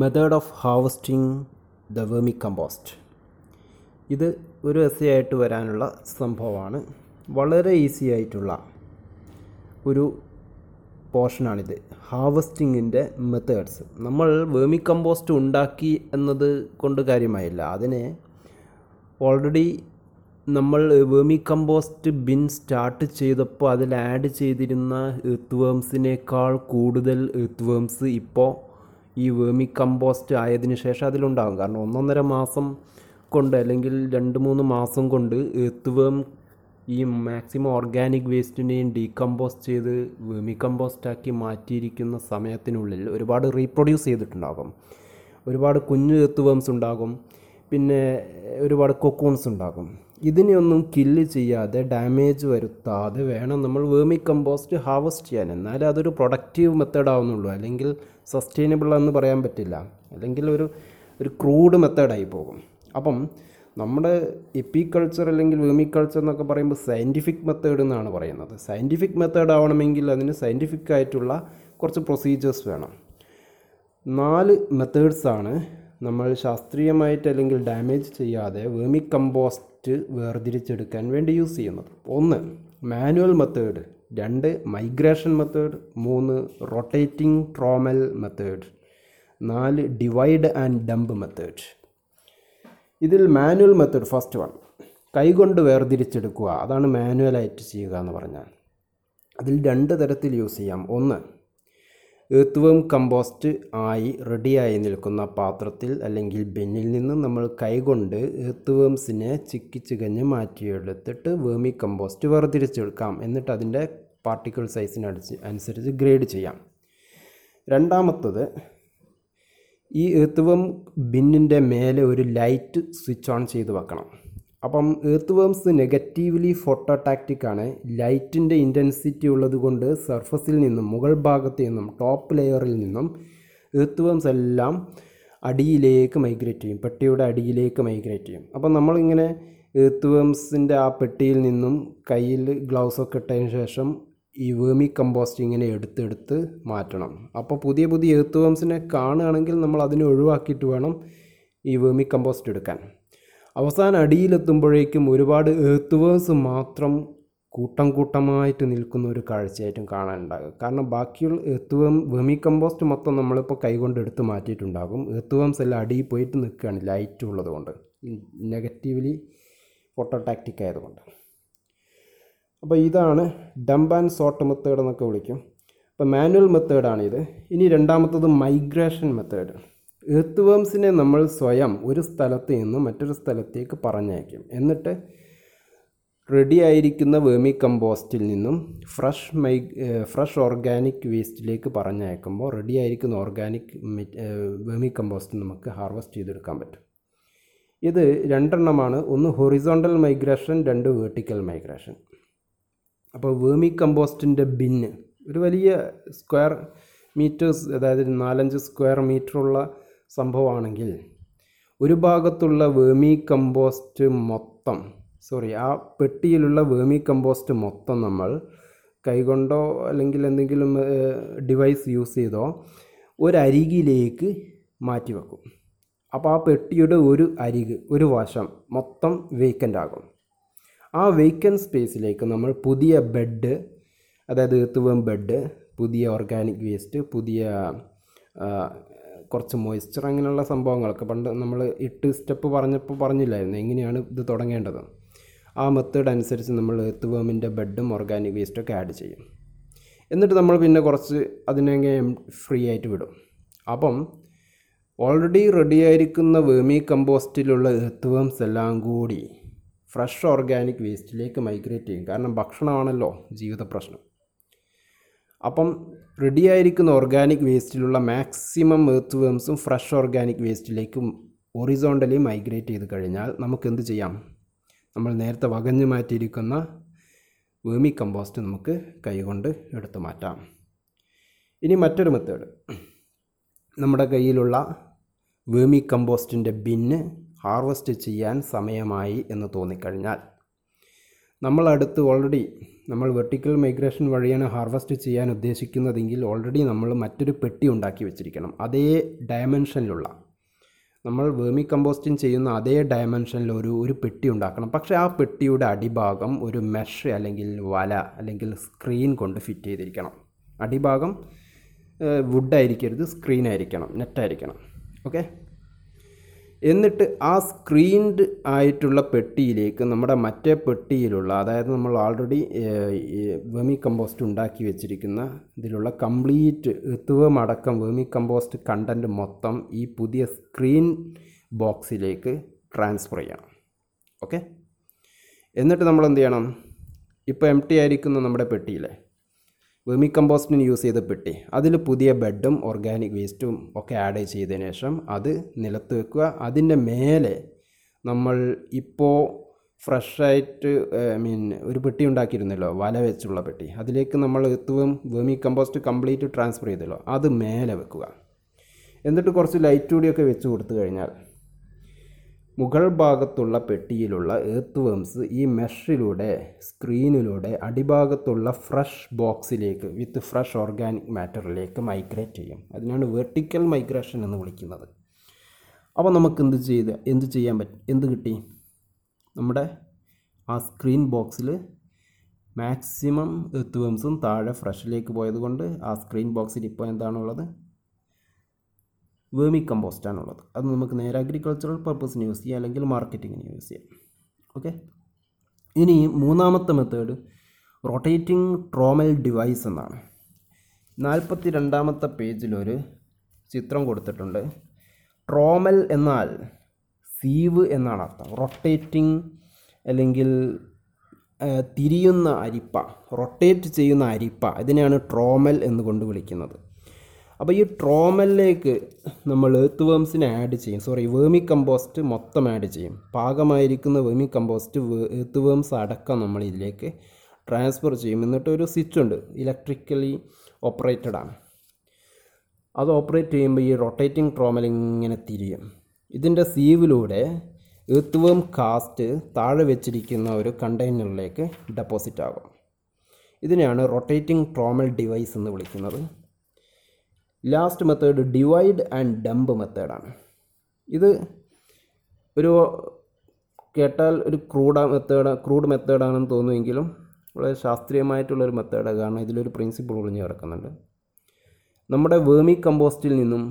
Method of harvesting the vermicompost ഇത് ഒരു S ആയിട്ട് വരാനുള്ള സംഭവമാണ്. വളരെ ഈസി ആയിട്ടുള്ള ഒരു പോർഷനാണിത് ഹാർവസ്റ്റിങ്ങിന്റെ മെത്തേഡ്സ് നമ്മൾ വേമി കമ്പോസ്റ്റ് ഉണ്ടാക്കി എന്നത് കൊണ്ട് കാര്യമായില്ല. അതിനെ ഓൾറെഡി നമ്മൾ വേമി കമ്പോസ്റ്റ് ബിൻ സ്റ്റാർട്ട് ചെയ്തപ്പോൾ അതിൽ ആഡ് ചെയ്തിരുന്ന എർത്ത് വേംസിനേക്കാൾ കൂടുതൽ എർത്ത് വേംസ് ഇപ്പോൾ ഈ വേമി കമ്പോസ്റ്റ് ആയതിന് ശേഷം അതിലുണ്ടാകും. കാരണം ഒന്നൊന്നര മാസം കൊണ്ട് അല്ലെങ്കിൽ രണ്ട് മൂന്ന് മാസം കൊണ്ട് എർത്ത് വേം ഈ മാക്സിമം ഓർഗാനിക് വേസ്റ്റിനെയും ഡീകമ്പോസ്റ്റ് ചെയ്ത് വെമി കമ്പോസ്റ്റാക്കി മാറ്റിയിരിക്കുന്ന സമയത്തിനുള്ളിൽ ഒരുപാട് റീപ്രൊഡ്യൂസ് ചെയ്തിട്ടുണ്ടാകും. ഒരുപാട് കുഞ്ഞു എത്തുവേംസ് ഉണ്ടാകും. പിന്നെ ഒരുപാട് കൊക്കൂൺസ് ഉണ്ടാകും. ഇതിനെയൊന്നും കില്ല് ചെയ്യാതെ ഡാമേജ് വരുത്താതെ വേണം നമ്മൾ വേമി കമ്പോസ്റ്റ് ഹാർവസ്റ്റ് ചെയ്യാൻ. എന്നാലേ അതൊരു പ്രൊഡക്റ്റീവ് മെത്തേഡ് ആവുന്നുള്ളൂ. അല്ലെങ്കിൽ സസ്റ്റൈനബിൾ എന്ന് പറയാൻ പറ്റില്ല. അല്ലെങ്കിൽ ഒരു ഒരു ക്രൂഡ് മെത്തേഡായി പോകും. അപ്പം നമ്മുടെ എപ്പിക്കൾച്ചർ അല്ലെങ്കിൽ വേമിക്കൾച്ചർ എന്നൊക്കെ പറയുമ്പോൾ സയന്റിഫിക് മെത്തേഡ് എന്നാണ് പറയുന്നത്. സയന്റിഫിക് മെത്തേഡ് ആവണമെങ്കിൽ അതിന് സയന്റിഫിക് ആയിട്ടുള്ള കുറച്ച് പ്രൊസീജിയേഴ്സ് വേണം. നാല് മെത്തേഡ്സാണ് നമ്മൾ ശാസ്ത്രീയമായിട്ട് അല്ലെങ്കിൽ ഡാമേജ് ചെയ്യാതെ വേമി കമ്പോസ്റ്റ് വേർതിരിച്ചെടുക്കാൻ വേണ്ടി യൂസ് ചെയ്യുന്നത്. ഒന്ന് മാനുവൽ മെത്തേഡ്. രണ്ട് മൈഗ്രേഷൻ മെത്തേഡ്. മൂന്ന് റൊട്ടേറ്റിംഗ് ട്രോമൽ മെത്തേഡ്. നാല് ഡിവൈഡ് ആൻഡ് ഡംപ് മെത്തേഡ്. ഇതിൽ മാനുവൽ മെത്തേഡ് ഫസ്റ്റ് വൺ. കൈകൊണ്ട് വേർതിരിച്ചെടുക്കുക. അതാണ് മാനുവലായിട്ട് ചെയ്യുക എന്ന് പറഞ്ഞാൽ. അതിൽ രണ്ട് തരത്തിൽ യൂസ് ചെയ്യാം. ഒന്ന് ഏത്തുവം കമ്പോസ്റ്റ് ആയി റെഡിയായി നിൽക്കുന്ന പാത്രത്തിൽ അല്ലെങ്കിൽ ബെന്നിൽ നിന്ന് നമ്മൾ കൈകൊണ്ട് ഏത്തുവേംസിനെ ചിക്കി ചികഞ്ഞ് മാറ്റിയെടുത്തിട്ട് വേമി കമ്പോസ്റ്റ് വേർതിരിച്ചെടുക്കാം എന്നിട്ട് അതിന്റെ പാർട്ടിക്കിൾ സൈസിനടിച്ച് അനുസരിച്ച് ഗ്രേഡ് ചെയ്യാം. രണ്ടാമത്തത് ഈ ഏത്തുവം ബിന്നിന്റെ മേലെ ഒരു ലൈറ്റ് സ്വിച്ച് ഓൺ ചെയ്ത് വെക്കണം. അപ്പം ഏത്തുവേംസ് നെഗറ്റീവ്ലി ഫോട്ടോടാക്റ്റിക് ആണ്. ലൈറ്റിന്റെ ഇന്റൻസിറ്റി ഉള്ളത് കൊണ്ട് സർഫസിൽ നിന്നും മുകൾ ഭാഗത്ത് നിന്നും ടോപ്പ് ലെയറിൽ നിന്നും ഏത്തുവേംസ് എല്ലാം അടിയിലേക്ക് മൈഗ്രേറ്റ് ചെയ്യും. പെട്ടിയുടെ അടിയിലേക്ക് മൈഗ്രേറ്റ് ചെയ്യും. അപ്പം നമ്മളിങ്ങനെ ഏത്തുവേംസിന്റെ ആ പെട്ടിയിൽ നിന്നും കയ്യിൽ ഗ്ലൗസ് ഒക്കെ ഇട്ടതിന് ശേഷം ഈ വേമി കമ്പോസ്റ്റ് ഇങ്ങനെ എടുത്തെടുത്ത് മാറ്റണം. അപ്പോൾ പുതിയ പുതിയ ഏത്തുവേംസിനെ കാണുകയാണെങ്കിൽ നമ്മൾ അതിനെ ഒഴിവാക്കിയിട്ട് വേണം ഈ വേമി കമ്പോസ്റ്റ് എടുക്കാൻ. അവസാനം അടിയിലെത്തുമ്പോഴേക്കും ഒരുപാട് ഏത്തുവേഴ്സ് മാത്രം കൂട്ടം കൂട്ടമായിട്ട് നിൽക്കുന്ന ഒരു കാഴ്ചയായിട്ടും കാണാനുണ്ടാകും. കാരണം ബാക്കിയുള്ള ഏത്തുവം വെമി കമ്പോസ്റ്റ് മൊത്തം നമ്മളിപ്പോൾ കൈകൊണ്ട് എടുത്ത് മാറ്റിയിട്ടുണ്ടാകും. ഏത്തുവംസ് എല്ലാം അടിയിൽ പോയിട്ട് നിൽക്കുകയാണ് ലൈറ്റ് ഉള്ളതുകൊണ്ട്. നെഗറ്റീവ്ലി ഫോട്ടോടാക്റ്റിക് ആയതുകൊണ്ട്. അപ്പോൾ ഇതാണ് ഡംപ് ആൻഡ് സോട്ട് മെത്തേഡ് എന്നൊക്കെ വിളിക്കും. അപ്പോൾ മാനുവൽ മെത്തേഡാണിത് ഇനി രണ്ടാമത്തത് മൈഗ്രേഷൻ മെത്തേഡ് എർത്ത് നമ്മൾ സ്വയം ഒരു സ്ഥലത്ത് നിന്ന് മറ്റൊരു സ്ഥലത്തേക്ക് പറഞ്ഞയക്കും. എന്നിട്ട് റെഡി ആയിരിക്കുന്ന വേമി കമ്പോസ്റ്റിൽ നിന്നും ഫ്രഷ് മൈ ഫ്രഷ് ഓർഗാനിക് വേസ്റ്റിലേക്ക് പറഞ്ഞയക്കുമ്പോൾ റെഡി ആയിരിക്കുന്ന ഓർഗാനിക് വേമി കമ്പോസ്റ്റ് നമുക്ക് ഹാർവസ്റ്റ് ചെയ്തെടുക്കാൻ പറ്റും. ഇത് രണ്ടെണ്ണമാണ്. ഒന്ന് ഹൊറിസോണ്ടൽ മൈഗ്രേഷൻ രണ്ട് വേർട്ടിക്കൽ മൈഗ്രേഷൻ അപ്പോൾ വേമി കമ്പോസ്റ്റിന്റെ ബിന്ന് ഒരു വലിയ സ്ക്വയർ മീറ്റേഴ്സ് അതായത് നാലഞ്ച് സ്ക്വയർ മീറ്ററുള്ള സംഭവമാണെങ്കിൽ ഒരു ഭാഗത്തുള്ള വേമി കമ്പോസ്റ്റ് മൊത്തം സോറി ആ പെട്ടിയിലുള്ള വേമി കമ്പോസ്റ്റ് മൊത്തം നമ്മൾ കൈകൊണ്ടോ അല്ലെങ്കിൽ എന്തെങ്കിലും ഡിവൈസ് യൂസ് ചെയ്തോ ഒരരികിലേക്ക് മാറ്റി വെക്കും അപ്പോൾ ആ പെട്ടിയുടെ ഒരു അരിക് ഒരു വശം മൊത്തം വേക്കന്റ് ആകും. ആ വേക്കൻ സ്പേസിലേക്ക് നമ്മൾ പുതിയ ബെഡ് അതായത് ഏത്തുവേം ബെഡ് പുതിയ ഓർഗാനിക് വേസ്റ്റ് പുതിയ കുറച്ച് മോയ്സ്ചർ അങ്ങനെയുള്ള സംഭവങ്ങളൊക്കെ. പണ്ട് നമ്മൾ ഇട്ട് സ്റ്റെപ്പ് പറഞ്ഞപ്പോൾ പറഞ്ഞില്ലായിരുന്നു. എങ്ങനെയാണ് ഇത് തുടങ്ങേണ്ടത്? ആ മെത്തേഡ് അനുസരിച്ച് നമ്മൾ എത്തുവേമിന്റെ ബെഡും ഓർഗാനിക് വേസ്റ്റൊക്കെ ആഡ് ചെയ്യും. എന്നിട്ട് നമ്മൾ പിന്നെ കുറച്ച് അതിനെങ്കിൽ ഫ്രീ ആയിട്ട് വിടും. അപ്പം ഓൾറെഡി റെഡിയായിരിക്കുന്ന വേമി കമ്പോസ്റ്റിലുള്ള എത്തുവേംസ് എല്ലാം കൂടി ഫ്രഷ് ഓർഗാനിക് വേസ്റ്റിലേക്ക് മൈഗ്രേറ്റ് ചെയ്യും. കാരണം ഭക്ഷണമാണല്ലോ ജീവിത പ്രശ്നം. അപ്പം റെഡിയായിരിക്കുന്ന ഓർഗാനിക് വേസ്റ്റിലുള്ള മാക്സിമം എർത്ത് വേംസും ഫ്രഷ് ഓർഗാനിക് വേസ്റ്റിലേക്കും ഒറിസോണ്ടലി മൈഗ്രേറ്റ് ചെയ്ത് കഴിഞ്ഞാൽ നമുക്ക് എന്ത് ചെയ്യാം? നമ്മൾ നേരത്തെ വകഞ്ഞു മാറ്റിയിരിക്കുന്ന വേമി കമ്പോസ്റ്റ് നമുക്ക് കൈകൊണ്ട് എടുത്തു മാറ്റാം. ഇനി മറ്റൊരു മെത്തേഡ് നമ്മുടെ കയ്യിലുള്ള വേമി കമ്പോസ്റ്റിന്റെ ബിന്ന് ഹാർവസ്റ്റ് ചെയ്യാൻ സമയമായി എന്ന് തോന്നിക്കഴിഞ്ഞാൽ നമ്മളടുത്ത് ഓൾറെഡി നമ്മൾ വെർട്ടിക്കൽ മൈഗ്രേഷൻ വഴിയാണ് ഹാർവസ്റ്റ് ചെയ്യാൻ ഉദ്ദേശിക്കുന്നതെങ്കിൽ ഓൾറെഡി നമ്മൾ മറ്റൊരു പെട്ടി ഉണ്ടാക്കി വെച്ചിരിക്കണം. അതേ ഡയമെൻഷനിലുള്ള നമ്മൾ വേമി കമ്പോസ്റ്റിംഗ് ചെയ്യുന്ന അതേ ഡയമെൻഷനിൽ ഒരു ഒരു പെട്ടി ഉണ്ടാക്കണം. പക്ഷേ ആ പെട്ടിയുടെ അടിഭാഗം ഒരു മെഷ് അല്ലെങ്കിൽ വല അല്ലെങ്കിൽ സ്ക്രീൻ കൊണ്ട് ഫിറ്റ് ചെയ്തിരിക്കണം. അടിഭാഗം വുഡായിരിക്കരുത് സ്ക്രീൻ ആയിരിക്കണം നെറ്റായിരിക്കണം ഓക്കെ എന്നിട്ട് ആ സ്ക്രീൻഡ് ആയിട്ടുള്ള പെട്ടിയിലേക്ക് നമ്മുടെ മറ്റേ പെട്ടിയിലുള്ള അതായത് നമ്മൾ ഓൾറെഡി വേമി കമ്പോസ്റ്റ് ഉണ്ടാക്കി വെച്ചിരിക്കുന്ന ഇതിലുള്ള കംപ്ലീറ്റ് എത്തുവമടക്കം വേമി കമ്പോസ്റ്റ് കണ്ടന്റ് മൊത്തം ഈ പുതിയ സ്ക്രീൻ ബോക്സിലേക്ക് ട്രാൻസ്ഫർ ചെയ്യണം ഓക്കെ എന്നിട്ട് നമ്മൾ എന്ത് ചെയ്യണം? ഇപ്പോൾ എം ടി ആയിരിക്കുന്ന നമ്മുടെ പെട്ടിയിലെ. വെമി കമ്പോസ്റ്റിന് യൂസ് ചെയ്ത പെട്ടി. അതിൽ പുതിയ ബെഡും ഓർഗാനിക് വേസ്റ്റും ഒക്കെ ആഡ് ചെയ്തതിന് ശേഷം അത് നിലത്ത് വെക്കുക. അതിന്റെ മേലെ നമ്മൾ ഇപ്പോൾ ഫ്രഷായിട്ട് ഐ മീൻ ഒരു പെട്ടി ഉണ്ടാക്കിയിരുന്നല്ലോ വല വെച്ചുള്ള പെട്ടി. അതിലേക്ക് നമ്മൾ എത്തുകയും വെമി കമ്പോസ്റ്റ് കംപ്ലീറ്റ് ട്രാൻസ്ഫർ ചെയ്തല്ലോ അത് മേലെ വെക്കുക. എന്നിട്ട് കുറച്ച് ലൈറ്റ് കൂടിയൊക്കെ വെച്ച് കൊടുത്തു കഴിഞ്ഞാൽ മുകൾ ഭാഗത്തുള്ള പെട്ടിയിലുള്ള എർത്ത് വേംസ് ഈ മെഷിലൂടെ സ്ക്രീനിലൂടെ അടിഭാഗത്തുള്ള ഫ്രഷ് ബോക്സിലേക്ക് വിത്ത് ഫ്രഷ് ഓർഗാനിക് മാറ്ററിലേക്ക് മൈഗ്രേറ്റ് ചെയ്യും. അതിനാണ് വെർട്ടിക്കൽ മൈഗ്രേഷൻ എന്ന് വിളിക്കുന്നത്. അപ്പോൾ നമുക്ക് എന്ത് ചെയ്ത് എന്ത് ചെയ്യാൻ പറ്റും എന്ത് കിട്ടി? നമ്മുടെ ആ സ്ക്രീൻ ബോക്സിൽ മാക്സിമം എർത്ത് താഴെ ഫ്രഷിലേക്ക് പോയതുകൊണ്ട് ആ സ്ക്രീൻ ബോക്സിൽ ഇപ്പോൾ എന്താണുള്ളത്? വേമി കമ്പോസ്റ്റാണുള്ളത്. അത് നമുക്ക് നേരെ അഗ്രികൾച്ചറൽ പർപ്പസിന് യൂസ് ചെയ്യാം അല്ലെങ്കിൽ മാർക്കറ്റിങ്ങിന് യൂസ് ചെയ്യാം. ഓക്കെ ഇനി മൂന്നാമത്തെ മെത്തേഡ് റൊട്ടേറ്റിംഗ് ട്രോമൽ ഡിവൈസ് എന്നാണ്. നാൽപ്പത്തി രണ്ടാമത്തെ പേജിലൊരു ചിത്രം കൊടുത്തിട്ടുണ്ട്. ട്രോമൽ എന്നാൽ സീവ് എന്നാണ് അർത്ഥം. റൊട്ടേറ്റിംഗ് അല്ലെങ്കിൽ തിരിയുന്ന അരിപ്പ റൊട്ടേറ്റ് ചെയ്യുന്ന അരിപ്പ ഇതിനെയാണ് ട്രോമൽ എന്നുകൊണ്ട് വിളിക്കുന്നത്. അപ്പോൾ ഈ ട്രോമലിലേക്ക് നമ്മൾ എർത്ത് വേംസിനെ ആഡ് ചെയ്യും. സോറി വേമി കമ്പോസ്റ്റ് മൊത്തം ആഡ് ചെയ്യും. പാകമായിരിക്കുന്ന വേമി കമ്പോസ്റ്റ് എർത്ത് വേംസ് അടക്കം നമ്മൾ ഇതിലേക്ക് ട്രാൻസ്ഫർ ചെയ്യും. എന്നിട്ട് ഒരു സ്വിച്ച് ഉണ്ട്. ഇലക്ട്രിക്കലി ഓപ്പറേറ്റഡ് ആണ്. അത് ഓപ്പറേറ്റ് ചെയ്യുമ്പോൾ ഈ റൊട്ടേറ്റിംഗ് ട്രോമൽ ഇങ്ങനെ തിരിയും. ഇതിന്റെ സീവിലൂടെ എർത്ത് വേം കാസ്റ്റ് താഴെ വെച്ചിരിക്കുന്ന ഒരു കണ്ടെയ്നറിലേക്ക് ഡെപ്പോസിറ്റ് ആകും. ഇതിനെയാണ് റൊട്ടേറ്റിംഗ് ട്രോമൽ ഡിവൈസ് എന്ന് വിളിക്കുന്നത്. Last method divide and dump മെത്തേഡാണ് ഇത് ഒരു കേട്ടാൽ ഒരു ക്രൂഡ മെത്തേഡ് ക്രൂഡ് മെത്തേഡാണെന്ന് തോന്നുമെങ്കിലും വളരെ ശാസ്ത്രീയമായിട്ടുള്ളൊരു മെത്തേഡാണ് കാരണം ഇതിലൊരു പ്രിൻസിപ്പിൾ ഒളിഞ്ഞു കിടക്കുന്നുണ്ട് നമ്മുടെ വേമി കമ്പോസ്റ്റിൽ നിന്നും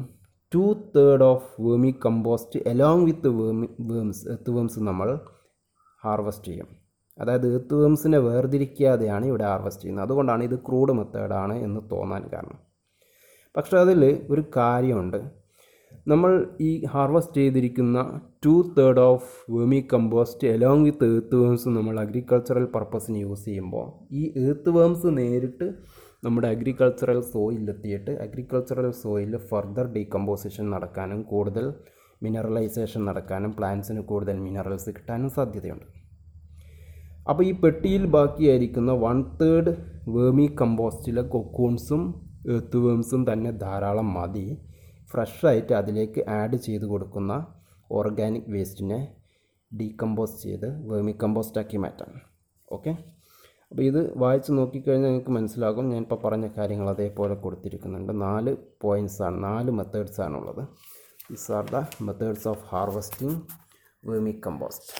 two third of vermicompost along with vermi worms earthworms നമ്മൾ ഹാർവസ്റ്റ് ചെയ്യും. അതായത് എത്ത് വേംസിനെ വേർതിരിക്കാതെയാണ് ഇവിടെ ഹാർവസ്റ്റ് ചെയ്യുന്നത്. അതുകൊണ്ടാണ് ഇത് ക്രൂഡ് മെത്തേഡാണ് എന്ന് തോന്നാൻ കാരണം. പക്ഷേ അതിൽ ഒരു കാര്യമുണ്ട്. നമ്മൾ ഈ ഹാർവസ്റ്റ് ചെയ്തിരിക്കുന്ന two third of vermicompost along with earthworms നമ്മൾ അഗ്രികൾച്ചറൽ പർപ്പസിന് യൂസ് ചെയ്യുമ്പോൾ ഈ ഏർത്ത് വേംസ് നേരിട്ട് നമ്മുടെ അഗ്രികൾച്ചറൽ സോയിലെത്തിയിട്ട് അഗ്രികൾച്ചറൽ സോയിൽ ഫർദർ ഡീകമ്പോസിഷൻ നടക്കാനും കൂടുതൽ മിനറലൈസേഷൻ നടക്കാനും പ്ലാന്റ്സിന് കൂടുതൽ മിനറൽസ് കിട്ടാനും സാധ്യതയുണ്ട്. അപ്പോൾ ഈ പെട്ടിയിൽ ബാക്കിയായിരിക്കുന്ന വൺ തേർഡ് വേമി കമ്പോസ്റ്റിലെ കൊക്കൂൺസും എർത്ത് തന്നെ ധാരാളം മതി. ഫ്രഷായിട്ട് അതിലേക്ക് ആഡ് ചെയ്ത് കൊടുക്കുന്ന ഓർഗാനിക് വേസ്റ്റിനെ ഡീകമ്പോസ് ചെയ്ത് വേമി കമ്പോസ്റ്റാക്കി മാറ്റാം. ഓക്കെ? അപ്പോൾ ഇത് വായിച്ച് നോക്കിക്കഴിഞ്ഞാൽ നിങ്ങൾക്ക് മനസ്സിലാകും. ഞാനിപ്പോൾ പറഞ്ഞ കാര്യങ്ങൾ അതേപോലെ കൊടുത്തിരിക്കുന്നുണ്ട്. നാല് പോയിന്റ്സാണ് നാല് മെത്തേഡ്സാണുള്ളത് these are the methods of harvesting vermicompost